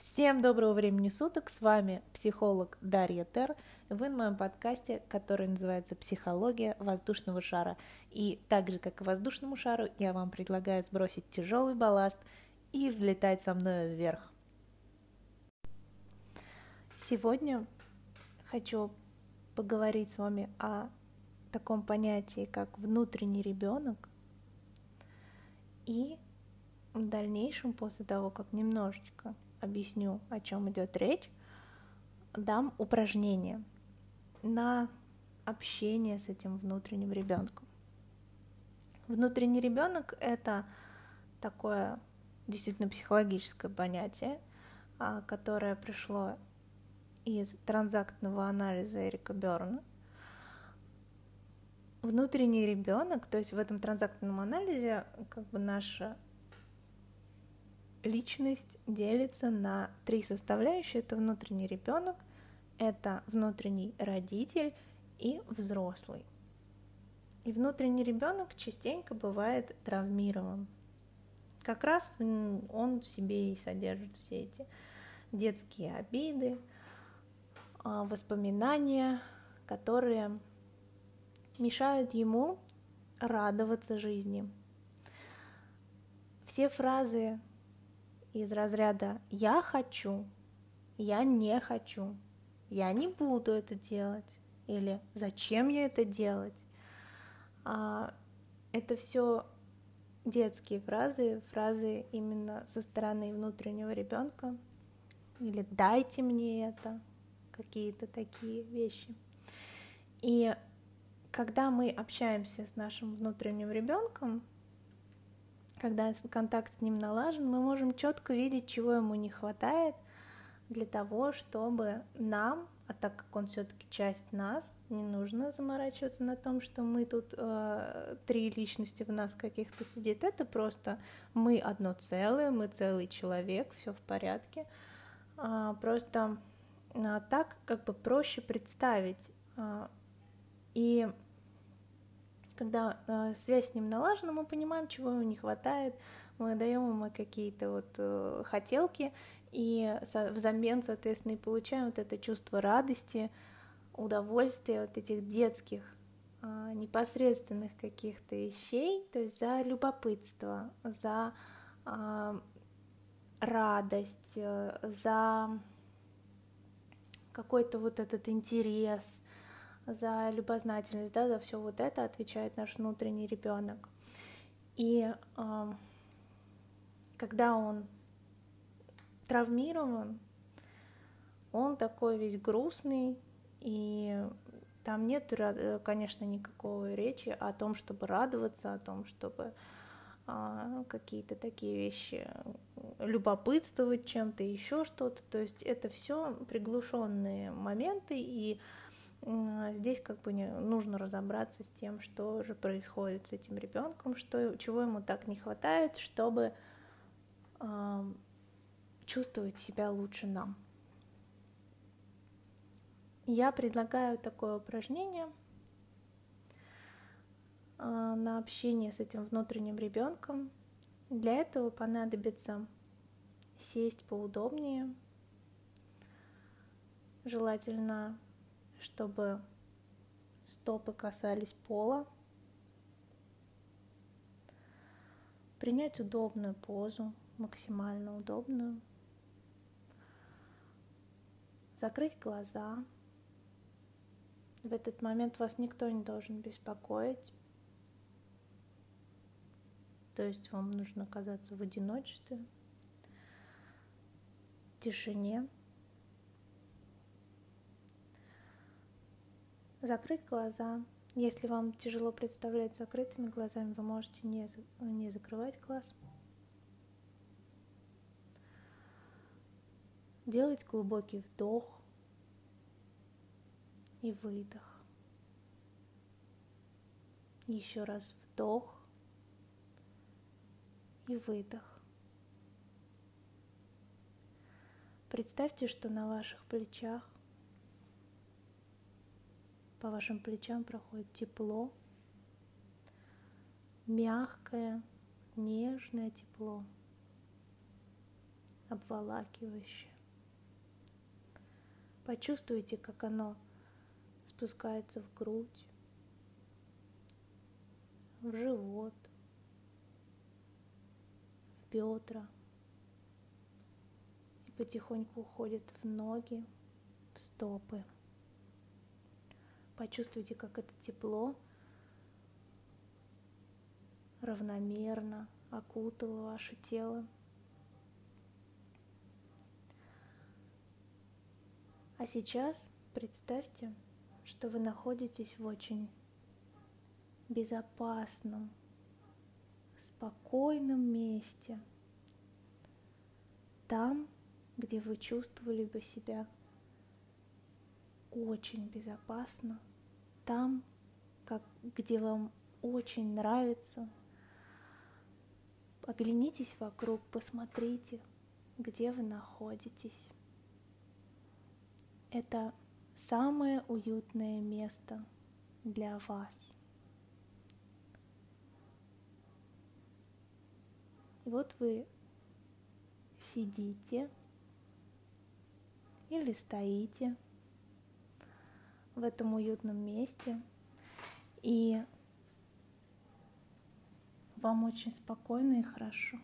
Всем доброго времени суток, с вами психолог Дарья Тер, вы на моем подкасте, который называется «Психология воздушного шара». И так же, как и воздушному шару, я вам предлагаю сбросить тяжелый балласт и взлетать со мной вверх. Сегодня хочу поговорить с вами о таком понятии, как внутренний ребенок, и в дальнейшем, после того, как немножечко объясню, о чем идет речь, дам упражнение на общение с этим внутренним ребенком. Внутренний ребенок это такое действительно психологическое понятие, а, которое пришло из транзактного анализа Эрика Берна. Внутренний ребенок, то есть в этом транзактном анализе как бы наша личность делится на три составляющие. Это внутренний ребенок, это внутренний родитель и взрослый. И внутренний ребенок частенько бывает травмирован. Как раз он в себе и содержит все эти детские обиды, а, воспоминания, которые мешают ему радоваться жизни. Все фразы из разряда «я хочу», «я не хочу», «я не буду это делать» или «зачем я это делать?» а, Это все детские фразы, фразы именно со стороны внутреннего ребенка или «дайте мне это», какие-то такие вещи. И когда мы общаемся с нашим внутренним ребенком, когда контакт с ним налажен, мы можем четко видеть, чего ему не хватает для того, чтобы нам, а так как он все-таки часть нас, не нужно заморачиваться на том, что мы тут э, три личности в нас каких-то сидит. Это просто мы одно целое, мы целый человек, все в порядке. А, просто а, так как бы проще представить. А, и когда э, связь с ним налажена, мы понимаем, чего ему не хватает, мы даем ему какие-то вот э, хотелки, и со- взамен, соответственно, и получаем вот это чувство радости, удовольствия, вот этих детских э, непосредственных каких-то вещей, то есть за любопытство, за э, радость, э, за какой-то вот этот интерес, за любознательность, да, за все вот это отвечает наш внутренний ребенок. И э, когда он травмирован, он такой весь грустный, и там нет, конечно, никакой речи о том, чтобы радоваться, о том, чтобы а, какие-то такие вещи любопытствовать чем-то, еще что-то. То есть это все приглушенные моменты, и здесь как бы нужно разобраться с тем, что же происходит с этим ребенком, что, чего ему так не хватает, чтобы э, чувствовать себя лучше нам. Я предлагаю такое упражнение э, на общение с этим внутренним ребенком. Для этого понадобится сесть поудобнее, желательно чтобы стопы касались пола. Принять удобную позу, максимально удобную. Закрыть глаза. В этот момент вас никто не должен беспокоить. То есть вам нужно оказаться в одиночестве, тишине. Закрыть глаза. Если вам тяжело представлять закрытыми глазами, вы можете не, не закрывать глаз. Делать глубокий вдох и выдох. Еще раз вдох и выдох. Представьте, что на ваших плечах по вашим плечам проходит тепло, мягкое, нежное тепло. обволакивающее. Почувствуйте, как оно спускается в грудь, в живот, в бедра и потихоньку уходит в ноги, в стопы. Почувствуйте, как это тепло равномерно окутало ваше тело. А сейчас представьте, что вы находитесь в очень безопасном, спокойном месте, там, где вы чувствовали бы себя очень безопасно, там, как, где вам очень нравится. Оглянитесь вокруг, посмотрите, где вы находитесь. Это самое уютное место для вас. И вот вы сидите или стоите в этом уютном месте, и вам очень спокойно и хорошо.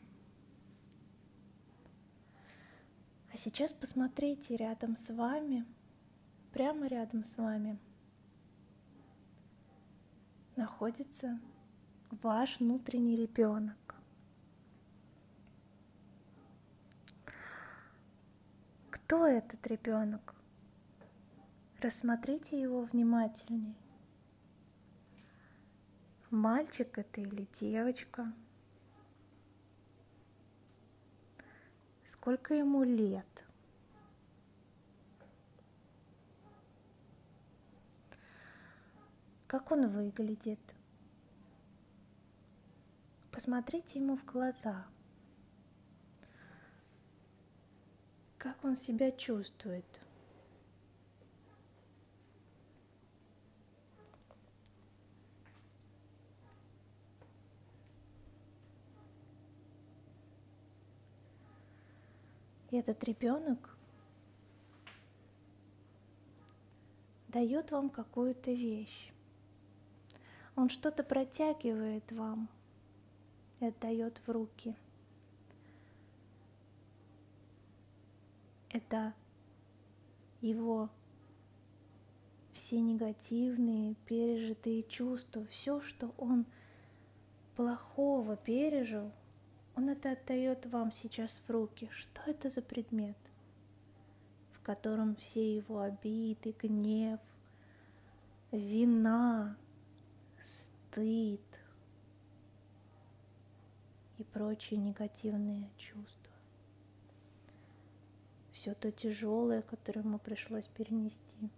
А сейчас посмотрите рядом с вами – прямо рядом с вами находится ваш внутренний ребенок. Кто этот ребенок? Рассмотрите его внимательней. Мальчик это или девочка? Сколько ему лет? Как он выглядит? Посмотрите ему в глаза. Как он себя чувствует? Этот ребенок дает вам какую-то вещь. Он что-то протягивает вам и отдает в руки. Это его все негативные пережитые чувства, все, что он плохого пережил, он это отдает вам сейчас в руки. Что это за предмет, в котором все его обиды, гнев, вина, стыд и прочие негативные чувства. Все то тяжелое, которое ему пришлось перенести.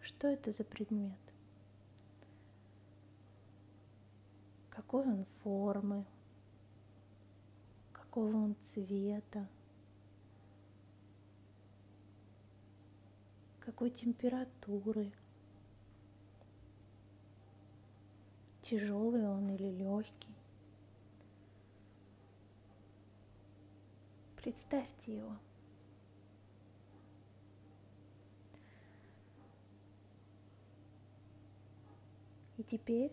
Что это за предмет? Какой он формы? Какого он цвета? Какой температуры? тяжелый он или легкий. Представьте его. И теперь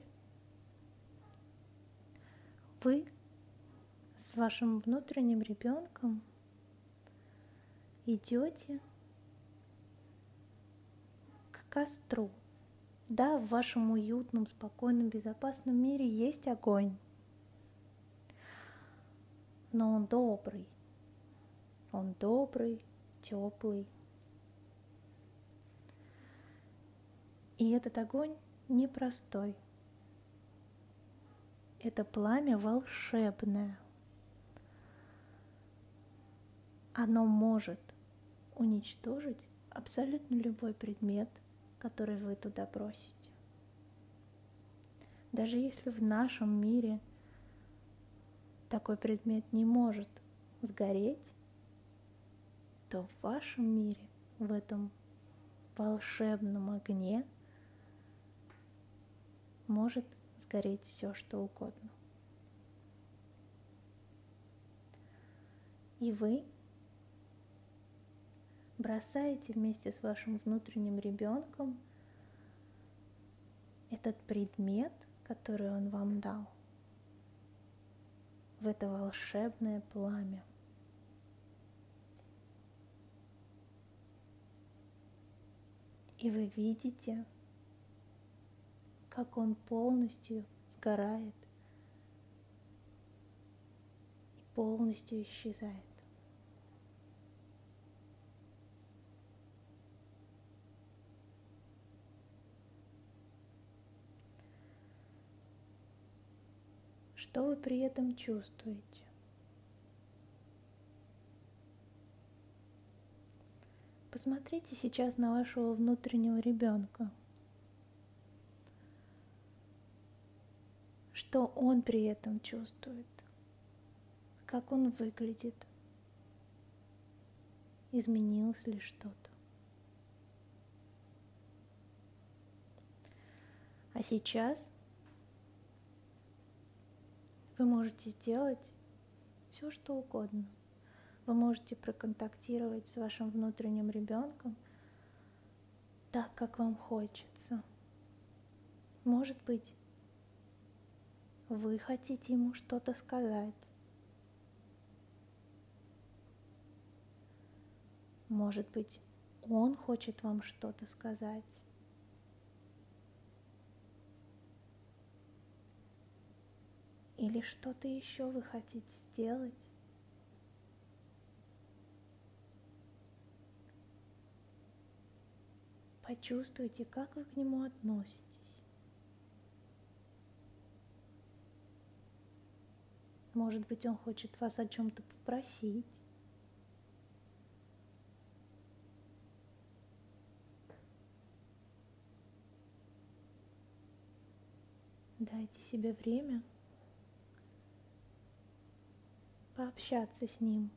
вы с вашим внутренним ребенком идете к костру. Да, в вашем уютном, спокойном, безопасном мире есть огонь, но он добрый, он добрый, теплый. И этот огонь непростой. Это пламя волшебное. Оно может уничтожить абсолютно любой предмет – который вы туда бросите. Даже если в нашем мире такой предмет не может сгореть, то в вашем мире, в этом волшебном огне может сгореть все, что угодно. И вы бросаете вместе с вашим внутренним ребенком этот предмет, который он вам дал, в это волшебное пламя. И вы видите, как он полностью сгорает и полностью исчезает. Что вы при этом чувствуете? Посмотрите сейчас на вашего внутреннего ребенка. Что он при этом чувствует? Как он выглядит? Изменилось ли что-то? А сейчас вы можете сделать все, что угодно – вы можете проконтактировать с вашим внутренним ребенком так, как вам хочется. Может быть, вы хотите ему что-то сказать. Может быть, он хочет вам что-то сказать. Или что-то еще вы хотите сделать. Почувствуйте, как вы к нему относитесь. Может быть, он хочет вас о чем-то попросить. Дайте себе время пообщаться с ним.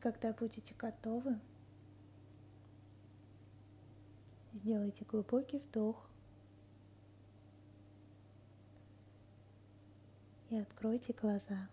когда будете готовы, сделайте глубокий вдох и откройте глаза.